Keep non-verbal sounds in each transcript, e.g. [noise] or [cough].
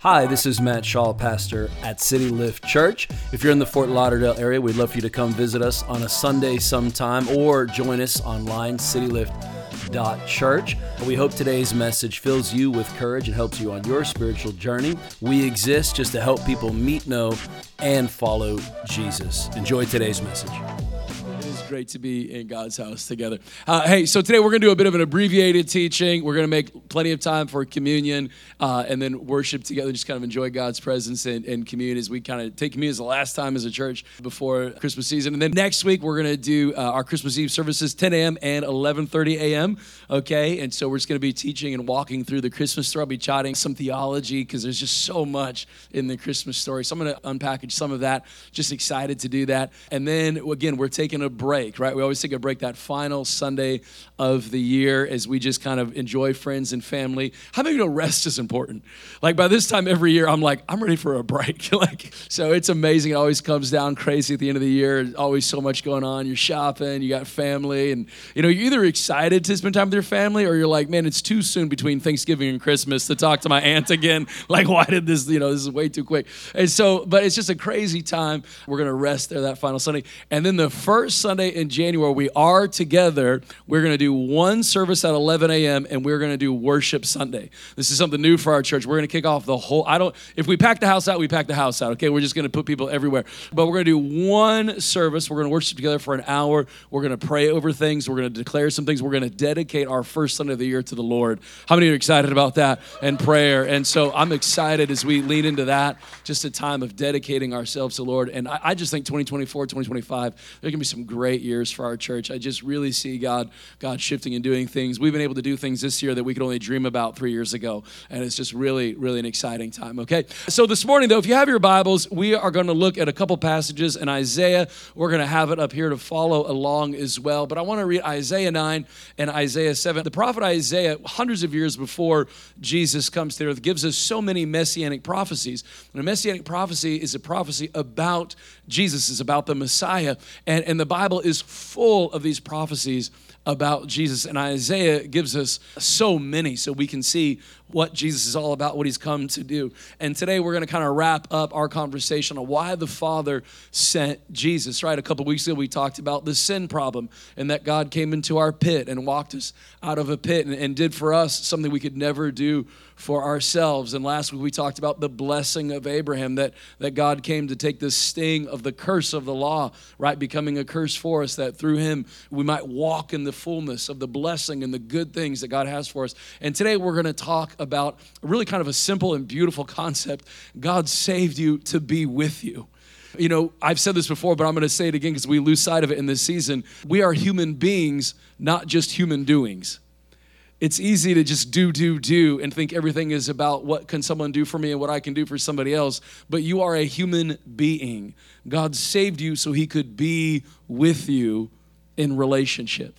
Hi, this is Matt Shaw, pastor at City Lift Church. If you're in the Fort Lauderdale area, we'd love for you to come visit us on a Sunday sometime or join us online, citylift.church. We hope today's message fills you with courage and helps you on your spiritual journey. We exist just to help people meet, know, and follow Jesus. Enjoy today's message great to be in God's house together. Uh, hey, so today we're going to do a bit of an abbreviated teaching. We're going to make plenty of time for communion uh, and then worship together, just kind of enjoy God's presence and, and communion as we kind of take communion as the last time as a church before Christmas season. And then next week we're going to do uh, our Christmas Eve services 10 a.m. and 11:30 a.m. Okay, and so we're just going to be teaching and walking through the Christmas story. I'll be chatting some theology because there's just so much in the Christmas story. So I'm going to unpackage some of that. Just excited to do that. And then again, we're taking a break break, right? We always take a break that final Sunday of the year as we just kind of enjoy friends and family. How many know rest is important? Like by this time every year, I'm like, I'm ready for a break. [laughs] like, so it's amazing. It always comes down crazy at the end of the year. always so much going on. You're shopping, you got family, and you know, you're either excited to spend time with your family or you're like, man, it's too soon between Thanksgiving and Christmas to talk to my aunt again. [laughs] like, why did this, you know, this is way too quick. And so, but it's just a crazy time. We're gonna rest there that final Sunday. And then the first Sunday Sunday in January, we are together. We're going to do one service at 11 a.m. and we're going to do worship Sunday. This is something new for our church. We're going to kick off the whole. I don't. If we pack the house out, we pack the house out. Okay, we're just going to put people everywhere. But we're going to do one service. We're going to worship together for an hour. We're going to pray over things. We're going to declare some things. We're going to dedicate our first Sunday of the year to the Lord. How many are excited about that and prayer? And so I'm excited as we lean into that. Just a time of dedicating ourselves to the Lord. And I, I just think 2024, 2025, there can be some great great years for our church. I just really see God, God shifting and doing things. We've been able to do things this year that we could only dream about three years ago, and it's just really, really an exciting time. Okay, so this morning though, if you have your Bibles, we are going to look at a couple passages in Isaiah. We're going to have it up here to follow along as well. But I want to read Isaiah 9 and Isaiah 7. The prophet Isaiah, hundreds of years before Jesus comes to earth, gives us so many messianic prophecies. And a messianic prophecy is a prophecy about Jesus, is about the Messiah, and and the Bible is full of these prophecies about Jesus. And Isaiah gives us so many so we can see what Jesus is all about, what he's come to do. And today we're going to kind of wrap up our conversation on why the Father sent Jesus, right? A couple weeks ago we talked about the sin problem and that God came into our pit and walked us out of a pit and, and did for us something we could never do for ourselves. And last week we talked about the blessing of Abraham, that, that God came to take the sting of the curse of the law, right? Becoming a curse for us, that through him we might walk in the fullness of the blessing and the good things that God has for us. And today we're going to talk about really kind of a simple and beautiful concept. God saved you to be with you. You know, I've said this before, but I'm going to say it again because we lose sight of it in this season. We are human beings, not just human doings. It's easy to just do, do, do and think everything is about what can someone do for me and what I can do for somebody else. But you are a human being. God saved you so he could be with you in relationship.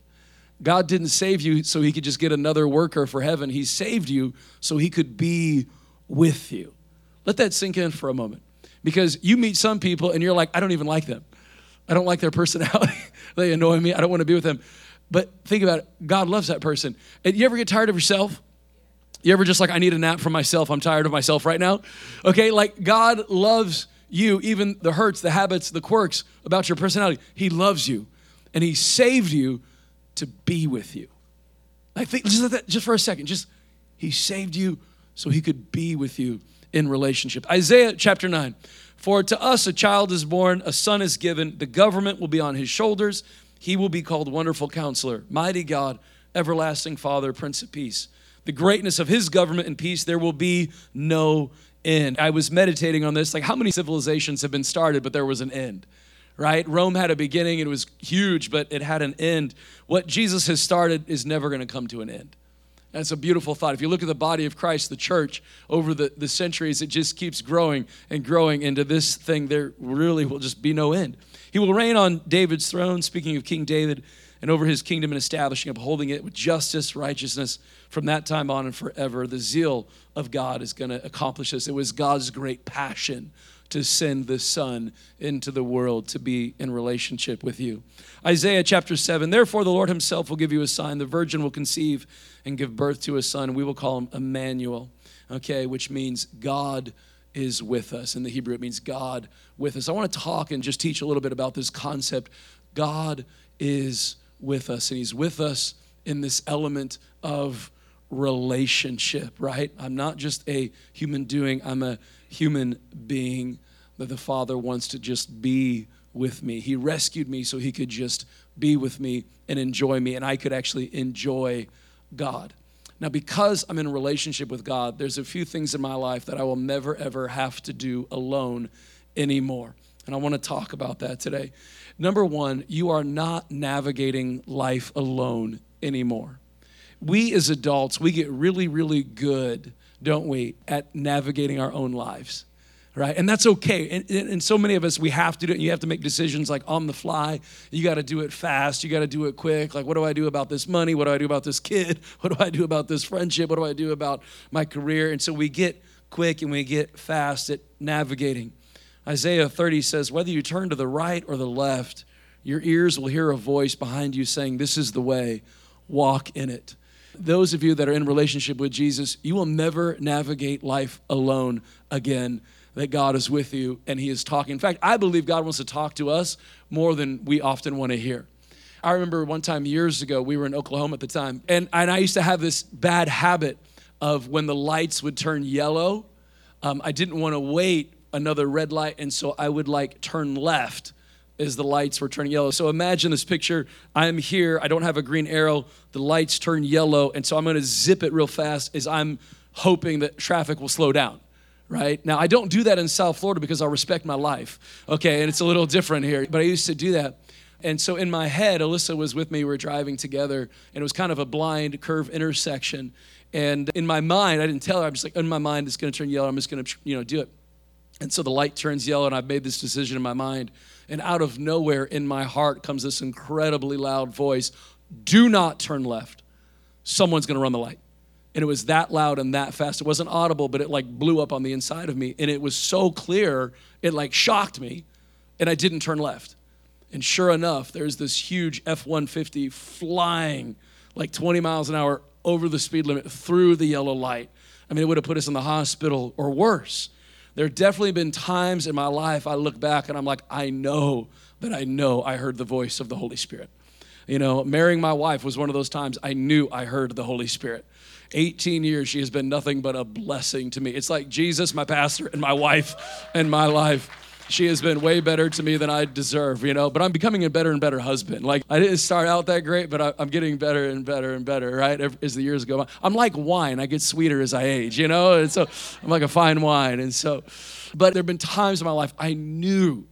God didn't save you so he could just get another worker for heaven. He saved you so he could be with you. Let that sink in for a moment. Because you meet some people and you're like, I don't even like them. I don't like their personality. [laughs] they annoy me. I don't want to be with them. But think about it God loves that person. And you ever get tired of yourself? You ever just like, I need a nap from myself. I'm tired of myself right now? Okay, like God loves you, even the hurts, the habits, the quirks about your personality. He loves you. And He saved you to be with you. I think just, that, just for a second, just he saved you so he could be with you in relationship. Isaiah chapter 9. For to us a child is born, a son is given, the government will be on his shoulders. He will be called Wonderful Counselor, Mighty God, Everlasting Father, Prince of Peace. The greatness of his government and peace, there will be no end. I was meditating on this like, how many civilizations have been started, but there was an end? Right? Rome had a beginning, it was huge, but it had an end. What Jesus has started is never going to come to an end. That's a beautiful thought. If you look at the body of Christ, the church, over the, the centuries, it just keeps growing and growing into this thing. There really will just be no end. He will reign on David's throne, speaking of King David, and over his kingdom and establishing, upholding it with justice, righteousness from that time on and forever. The zeal of God is going to accomplish this. It was God's great passion to send the Son into the world to be in relationship with you. Isaiah chapter 7 Therefore, the Lord Himself will give you a sign. The virgin will conceive and give birth to a son. We will call him Emmanuel. okay, which means God is with us. In the Hebrew, it means God with us. I want to talk and just teach a little bit about this concept. God is with us, and He's with us in this element of relationship, right? I'm not just a human doing, I'm a human being that the Father wants to just be with me. He rescued me so He could just be with me and enjoy me, and I could actually enjoy God. Now, because I'm in relationship with God, there's a few things in my life that I will never, ever have to do alone anymore. And I want to talk about that today. Number one, you are not navigating life alone anymore. We as adults, we get really, really good, don't we, at navigating our own lives right? And that's okay. And, and, so many of us, we have to do it. You have to make decisions like on the fly. You got to do it fast. You got to do it quick. Like, what do I do about this money? What do I do about this kid? [laughs] What do I do about this friendship? What do I do about my career? And so we get quick and we get fast at navigating. Isaiah 30 says, Whether you turn to the right or the left, your ears will hear a voice behind you saying, This is the way, walk in it. Those of you that are in relationship with Jesus, you will never navigate life alone again that God is with you and He is talking. In fact, I believe God wants to talk to us more than we often want to hear. I remember one time years ago, we were in Oklahoma at the time, and, and I used to have this bad habit of when the lights would turn yellow, um, I didn't want to wait another red light, and so I would like turn left as the lights were turning yellow. So imagine this picture. I'm here, I don't have a green arrow, the lights turn yellow, and so I'm gonna zip it real fast as I'm hoping that traffic will slow down right? Now, I don't do that in South Florida because I respect my life, okay? And it's a little different here, but I used to do that. And so in my head, Alyssa was with me, we were driving together, and it was kind of a blind curve intersection. And in my mind, I didn't tell her, I'm just like, in my mind, it's gonna turn yellow, I'm just gonna, you know, do it. And so the light turns yellow, and I've made this decision in my mind. And out of nowhere in my heart comes this incredibly loud voice do not turn left. Someone's gonna run the light and it was that loud and that fast. It wasn't audible, but it like blew up on the inside of me. And it was so clear, it like shocked me, and I didn't turn left. And sure enough, there's this huge F 150 flying like 20 miles an hour over the speed limit through the yellow light. I mean, it would have put us in the hospital or worse. There have definitely been times in my life I look back and I'm like, I know that I know I heard the voice of the Holy Spirit. You know, marrying my wife was one of those times I knew I heard the Holy Spirit. 18 years, she has been nothing but a blessing to me. It's like Jesus, my pastor, and my wife, and my life. She has been way better to me than I deserve, you know. But I'm becoming a better and better husband. Like I didn't start out that great, but I, am getting better and better and better, right? As the years go on, I'm like wine. I get sweeter as I age, you know. And so I'm like a fine wine. And so, but there have been times in my life I knew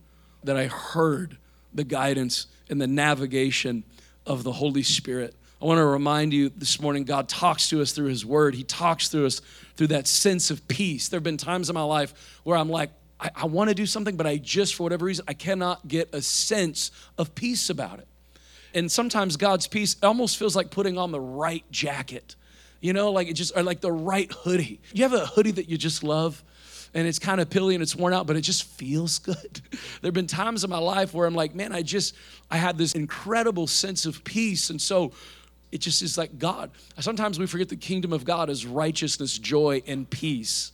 that I heard the guidance and the navigation of the Holy Spirit I want to remind you this morning God talks to us through His Word. He talks through us through that sense of peace. There have been times in my life where I'm like, I, I want to do something, but I just, for whatever reason, I cannot get a sense of peace about it. And sometimes God's peace almost feels like putting on the right jacket, you know, like it just, or like the right hoodie. You have a hoodie that you just love? and it's kind of pilly and it's worn out, but it just feels [laughs] good. there have been times in my life where I'm like, man, I just, I had this incredible sense of peace. And so it just is like God. Sometimes we forget the kingdom of God is righteousness, joy, and peace.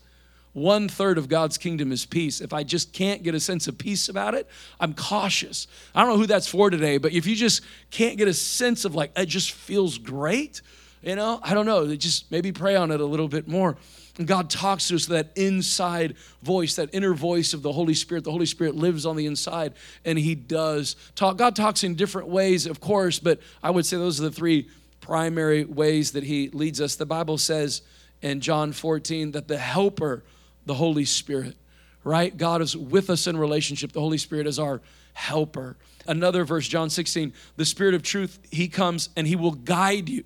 One third of God's kingdom is peace. If I just can't get a sense of peace about it, I'm cautious. I don't know who that's for today, but if you just can't get a sense of like, it just feels great, you know, I don't know. Just maybe pray on it a little bit more. And God talks to us that inside voice, that inner voice of the Holy Spirit. The Holy Spirit lives on the inside, and He does talk. God talks in different ways, of course, but I would say those are the three primary ways that he leads us. The Bible says in John 14 that the helper, the Holy Spirit, right? God is with us in relationship. The Holy Spirit is our helper. Another verse, John 16, the Spirit of truth, he comes and he will guide you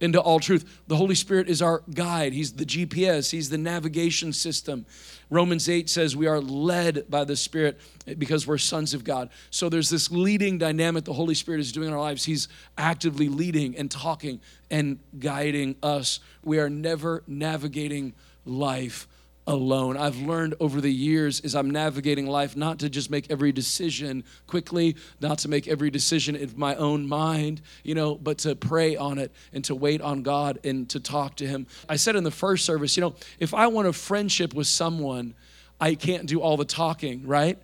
into all truth. The Holy Spirit is our guide. He's the GPS, He's the navigation system. Romans 8 says we are led by the Spirit because we're sons of God. So there's this leading dynamic the Holy Spirit is doing in our lives. He's actively leading and talking and guiding us. We are never navigating life alone. I've learned over the years as I'm navigating life not to just make every decision quickly, not to make every decision in my own mind, you know, but to pray on it and to wait on God and to talk to Him. I said in the first service, you know, if I want a friendship with someone, I can't do all the talking, right?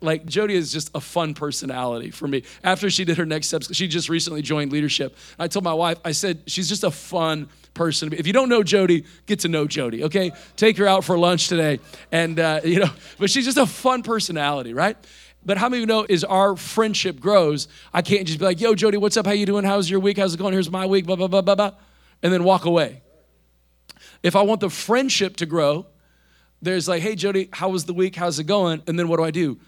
Like Jody is just a fun personality for me. After she did her next steps, she just recently joined leadership. I told my wife, I said, she's just a fun person. If you don't know Jody, get to know Jody, okay? Take her out for lunch today. And, uh, [laughs] you know, but she's just a fun personality, right? But how many of you know is our friendship grows, I can't just be like, yo, Jody, what's up? How you doing? How's your week? How's it going? Here's my week, blah, blah, blah, blah, blah, and then walk away. If I want the friendship to grow, there's like, hey, Jody, how was the week? How's it going? And then what do I do?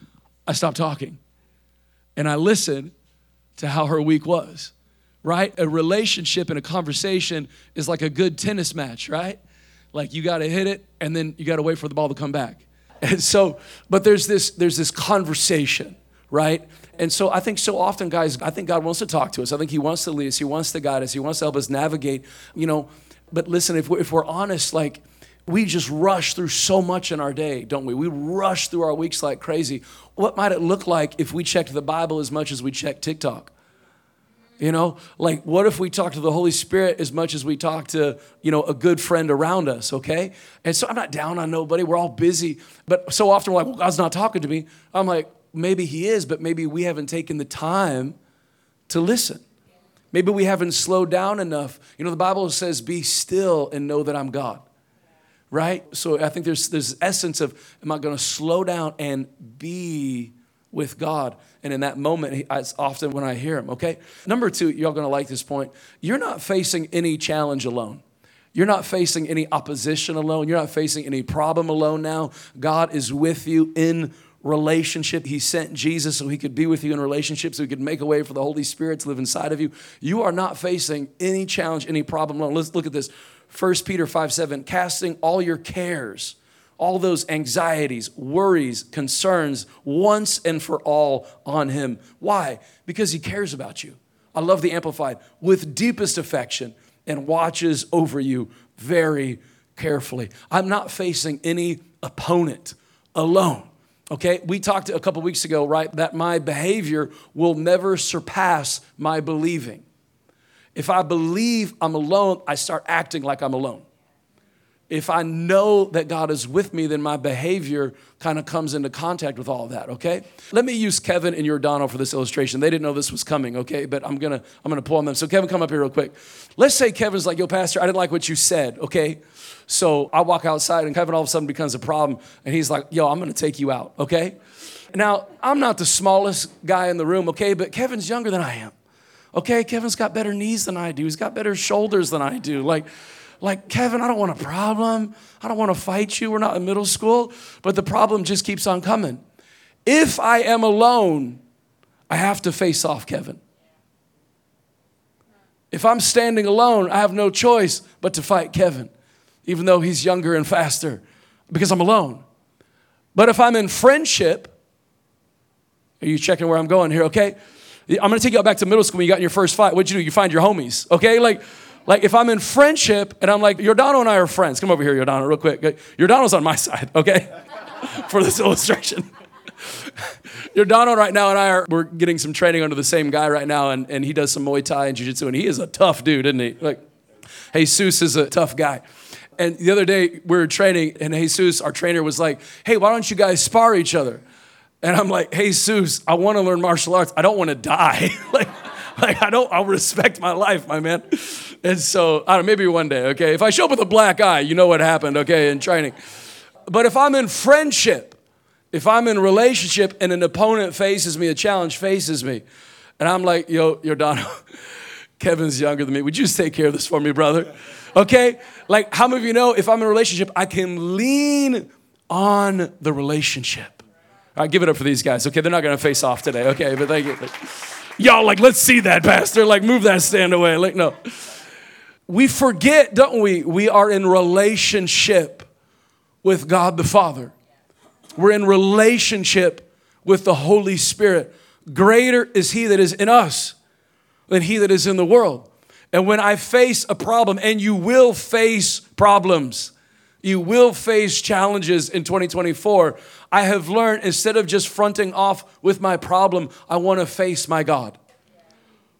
I stopped talking and I listened to how her week was, right? A relationship and a conversation is like a good tennis match, right? Like you got to hit it and then you got to wait for the ball to come back. [laughs] And so, but there's this there's this conversation, right? And so I think so often, guys, I think God wants to talk to us. I think He wants to lead us. He wants to guide us. He wants to help us navigate, you know. But listen, if we're, if we're honest, like we just rush through so much in our day, don't we? We rush through our weeks like crazy. What might it look like if we checked the Bible as much as we check TikTok? You know, like what if we talk to the Holy Spirit as much as we talk to, you know, a good friend around us, okay? And so I'm not down on nobody. We're all busy. But so often we're like, well, God's not talking to me. I'm like, maybe He is, but maybe we haven't taken the time to listen. Maybe we haven't slowed down enough. You know, the Bible says, be still and know that I'm God right? So I think there's there's essence of am I going to slow down and be with God? And in that moment, it's often when I hear Him. Okay. Number two, y'all going to like this point. You're not facing any challenge alone. You're not facing any opposition alone. You're not facing any problem alone now. God is with you in relationship. He sent Jesus so he could be with you in relationship, so he could make a way for the Holy Spirit to live inside of you. You are not facing any challenge, any problem alone. Let's look at this. 1 Peter 5 7, casting all your cares, all those anxieties, worries, concerns, once and for all on Him. Why? Because He cares about you. I love the Amplified, with deepest affection and watches over you very carefully. I'm not facing any opponent alone. Okay, we talked a couple weeks ago, right, that my behavior will never surpass my believing. If I believe I'm alone, I start acting like I'm alone. If I know that God is with me, then my behavior kind of comes into contact with all of that, okay? Let me use Kevin and Giordano for this illustration. They didn't know this was coming, okay? But I'm gonna I'm gonna pull on them. So Kevin, come up here real quick. Let's say Kevin's like, yo, Pastor, I didn't like what you said, okay? So I walk outside and Kevin all of a sudden becomes a problem and he's like, yo, I'm gonna take you out, okay? Now, I'm not the smallest guy in the room, okay, but Kevin's younger than I am. Okay, Kevin's got better knees than I do. He's got better shoulders than I do. Like, like Kevin, I don't want a problem. I don't want to fight you. We're not in middle school, but the problem just keeps on coming. If I am alone, I have to face off Kevin. If I'm standing alone, I have no choice but to fight Kevin, even though he's younger and faster, because I'm alone. But if I'm in friendship, are you checking where I'm going here? Okay. I'm gonna take you back to middle school when you got in your first fight. What'd you do? You find your homies, okay? Like, like if I'm in friendship and I'm like, Giordano and I are friends. Come over here, Giordano, real quick. Giordano's on my side, okay? [laughs] For this illustration. [laughs] Giordano right now and I are we're getting some training under the same guy right now, and, and he does some Muay Thai and Jiu-Jitsu, and he is a tough dude, isn't he? Like, Jesus is a tough guy. And the other day we were training, and Jesus, our trainer, was like, "Hey, why don't you guys spar each other?" And I'm like, hey, Zeus, I want to learn martial arts. I don't want to die. [laughs] like, like, I don't, I'll respect my life, my man. And so, I don't maybe one day, okay? If I show up with a black eye, you know what happened, okay, in training. But if I'm in friendship, if I'm in relationship and an opponent faces me, a challenge faces me, and I'm like, yo, your Giordano, [laughs] Kevin's younger than me. Would you just take care of this for me, brother? Okay? Like, how many of you know if I'm in a relationship, I can lean on the relationship? All right, give it up for these guys. Okay, they're not going to face off today. Okay, but thank you. Y'all, like, let's see that, Pastor. Like, move that stand away. Like, no. We forget, don't we? We are in relationship with God the Father. We're in relationship with the Holy Spirit. Greater is He that is in us than He that is in the world. And when I face a problem, and you will face problems, You will face challenges in 2024. I have learned instead of just fronting off with my problem, I want to face my God.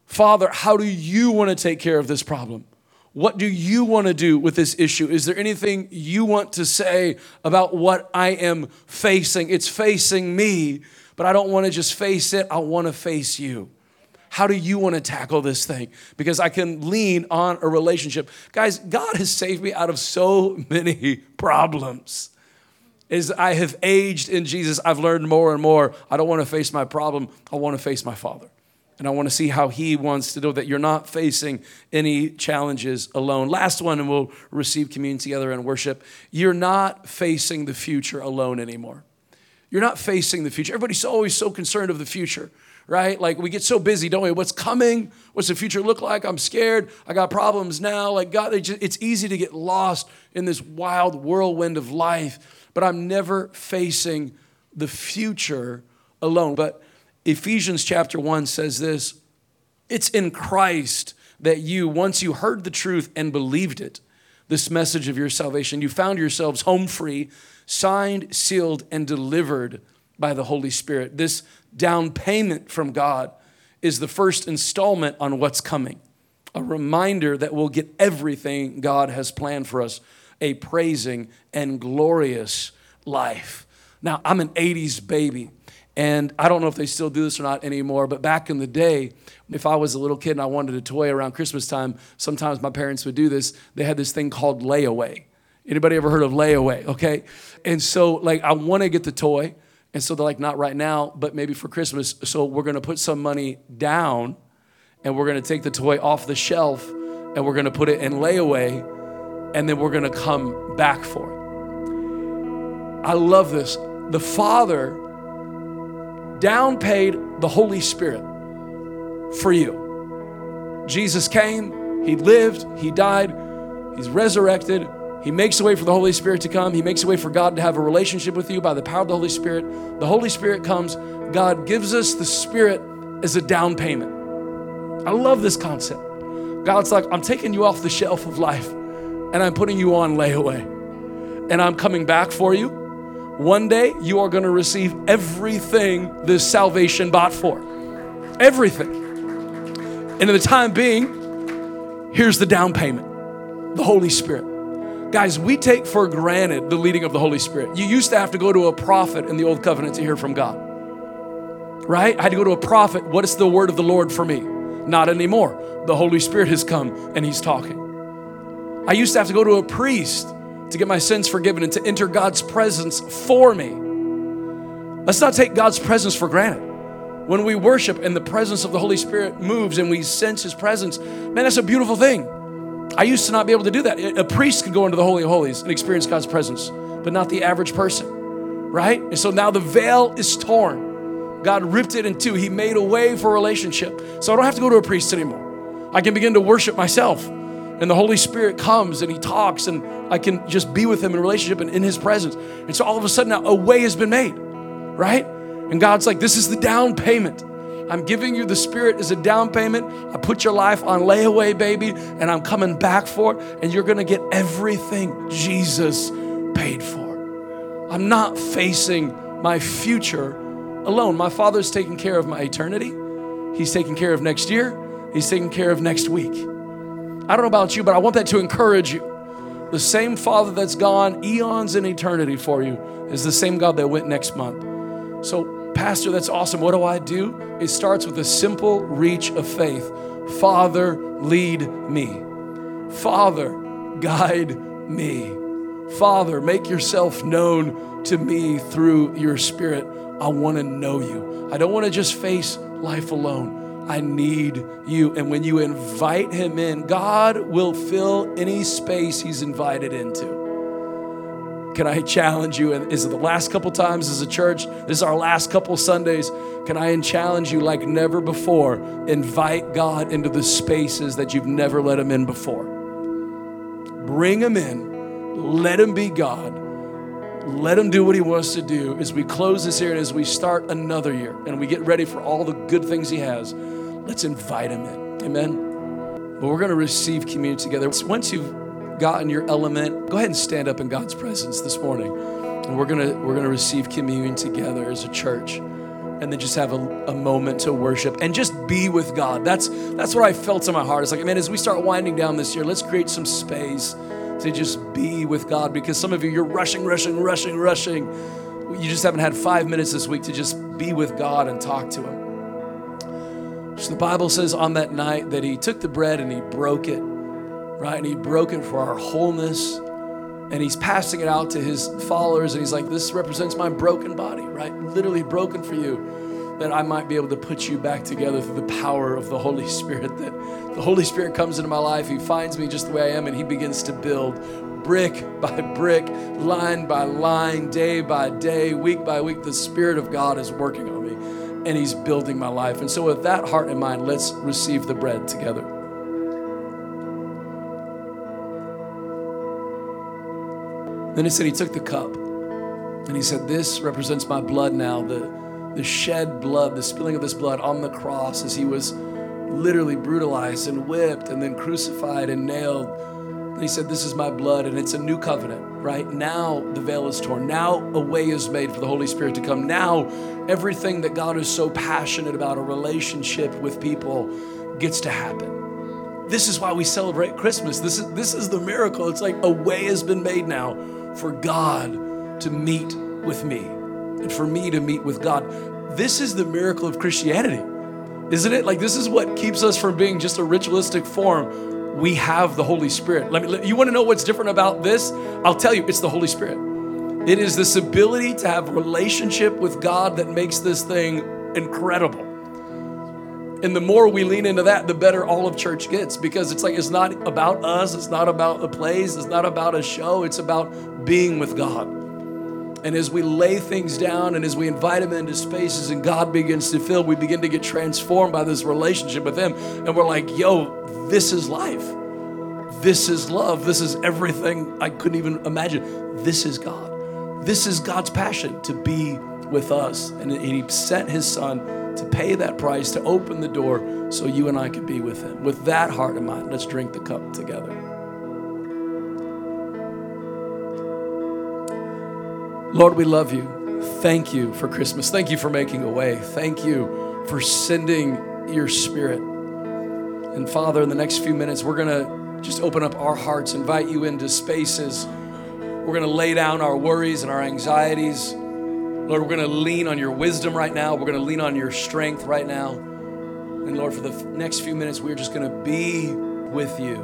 Father, how do you want to take care of this problem? What do you want to do with this issue? Is there anything you want to say about what I am facing? It's facing me, but I don't want to just face it, I want to face you. How do you want to tackle this thing? Because I can lean on a relationship. Guys, God has saved me out of so many [laughs] problems. As I have aged in Jesus, I've learned more and more. I don't want to face my problem, I want to face my Father. And I want to see how he wants to know that you're not facing any challenges alone. Last one, and we'll receive communion together and worship. You're not facing the future alone anymore. You're not facing the future. Everybody's always so concerned of the future, right? Like we get so busy, don't we? What's coming? What's the future look like? I'm scared. I got problems now. Like God, it's easy to get lost in this wild whirlwind of life, but I'm never facing the future alone. But Ephesians chapter 1 says this It's in Christ that you, once you heard the truth and believed it, this message of your salvation, you found yourselves home free, signed, sealed, and delivered by the Holy Spirit. This down payment from God is the first installment on what's coming, a reminder that we'll get everything God has planned for us a praising and glorious life. Now, I'm an 80s baby. And I don't know if they still do this or not anymore, but back in the day, if I was a little kid and I wanted a toy around Christmas time, sometimes my parents would do this. They had this thing called layaway. Anybody ever heard of layaway? Okay. And so, like, I want to get the toy. And so they're like, not right now, but maybe for Christmas. So we're going to put some money down and we're going to take the toy off the shelf and we're going to put it in layaway and then we're going to come back for it. I love this. The father down paid the Holy Spirit for you. Jesus came, He lived, He died, He's resurrected. He makes a way for the Holy Spirit to come. He makes a way for God to have a relationship with you by the power of the Holy Spirit. The Holy Spirit comes. God gives us the Spirit as a down payment. I love this concept. God's like, I'm taking you off the shelf of life and I'm putting you on layaway. And I'm coming back for you one day you are going to receive everything this salvation bought for. Everything. And in the time being, here's the down payment the Holy Spirit. Guys, we take for granted the leading of the Holy Spirit. You used to have to go to a prophet in the Old Covenant to hear from God, right? I had to go to a prophet. What is the word of the Lord for me? Not anymore. The Holy Spirit has come and He's talking. I used to have to go to a priest to get my sins forgiven and to enter God's presence for me. Let's not take God's presence for granted. When we worship and the presence of the Holy Spirit moves and we sense His presence, man, that's a beautiful thing. I used to not be able to do that. A priest could go into the Holy of Holies and experience God's presence, but not the average person, right? And so now the veil is torn. God ripped it in two. He made a way for relationship. So I don't have to go to a priest anymore. I can begin to worship myself and the Holy Spirit comes and He talks, and I can just be with Him in relationship and in His presence. And so all of a sudden, a way has been made, right? And God's like, This is the down payment. I'm giving you the Spirit as a down payment. I put your life on layaway, baby, and I'm coming back for it, and you're gonna get everything Jesus paid for. I'm not facing my future alone. My Father's taking care of my eternity, He's taking care of next year, He's taking care of next week. I don't know about you, but I want that to encourage you. The same Father that's gone eons in eternity for you is the same God that went next month. So, Pastor, that's awesome. What do I do? It starts with a simple reach of faith Father, lead me. Father, guide me. Father, make yourself known to me through your Spirit. I want to know you. I don't want to just face life alone. I need you. And when you invite him in, God will fill any space he's invited into. Can I challenge you? And is it the last couple times as a church? This is our last couple Sundays. Can I challenge you like never before? Invite God into the spaces that you've never let him in before. Bring him in. Let him be God. Let him do what he wants to do as we close this year and as we start another year and we get ready for all the good things he has. Let's invite him in. Amen. But we're going to receive communion together. Once you've gotten your element, go ahead and stand up in God's presence this morning. And we're gonna we're gonna receive communion together as a church. And then just have a, a moment to worship and just be with God. That's that's what I felt in my heart. It's like, man, as we start winding down this year, let's create some space to just be with God because some of you, you're rushing, rushing, rushing, rushing. You just haven't had five minutes this week to just be with God and talk to Him. So the Bible says on that night that He took the bread and He broke it, right? And He broke it for our wholeness. And He's passing it out to His followers. And He's like, This represents my broken body, right? Literally broken for you that I might be able to put you back together through the power of the Holy Spirit. That the Holy Spirit comes into my life, He finds me just the way I am, and He begins to build brick [laughs] by brick, line by line, day by day, week by week. The Spirit of God is working on me, and He's building my life. And so, with that heart in mind, let's receive the bread together. Then he said, He took the cup and he said, This represents my blood now, the the shed blood, the spilling of this blood on the cross as he was literally brutalized and whipped and then crucified and nailed. And he said, This is my blood, and it's a new covenant, right? Now the veil is torn. Now a way is made for the Holy Spirit to come. Now everything that God is so passionate about, a relationship with people, gets to happen. This is why we celebrate Christmas. This is, this is the miracle. It's like a way has been made now for God to meet with me and for me to meet with God. This is the miracle of Christianity, isn't it? Like, this is what keeps us from being just a ritualistic form. We have the Holy Spirit. Let me, you want to know what's different about this? I'll tell you, it's the Holy Spirit. It is this ability to have relationship with God that makes this thing incredible. And the more we lean into that, the better all of church gets because it's like it's not about us, it's not about the plays, it's not about a show, it's about being with God. And as we lay things down and as we invite Him into spaces and God begins to fill, we begin to get transformed by this relationship with Him. And we're like, yo, this is life. This is love. This is everything I couldn't even imagine. This is God. This is God's passion to be with us. And He sent His Son to pay that price, to open the door so you and I could be with Him. With that heart in mind, let's drink the cup together. Lord, we love you. Thank you for Christmas. Thank you for making a way. Thank you for sending your spirit. And Father, in the next few minutes, we're going to just open up our hearts, invite you into spaces. We're going to lay down our worries and our anxieties. Lord, we're going to lean on your wisdom right now. We're going to lean on your strength right now. And Lord, for the next few minutes, we're just going to be with you.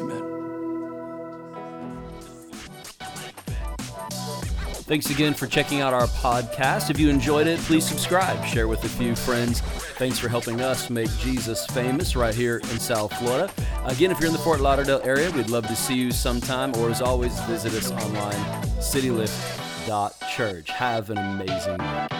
Amen. Thanks again for checking out our podcast. If you enjoyed it, please subscribe, share with a few friends. Thanks for helping us make Jesus famous right here in South Florida. Again, if you're in the Fort Lauderdale area, we'd love to see you sometime, or as always, visit us online, citylift.church. Have an amazing day.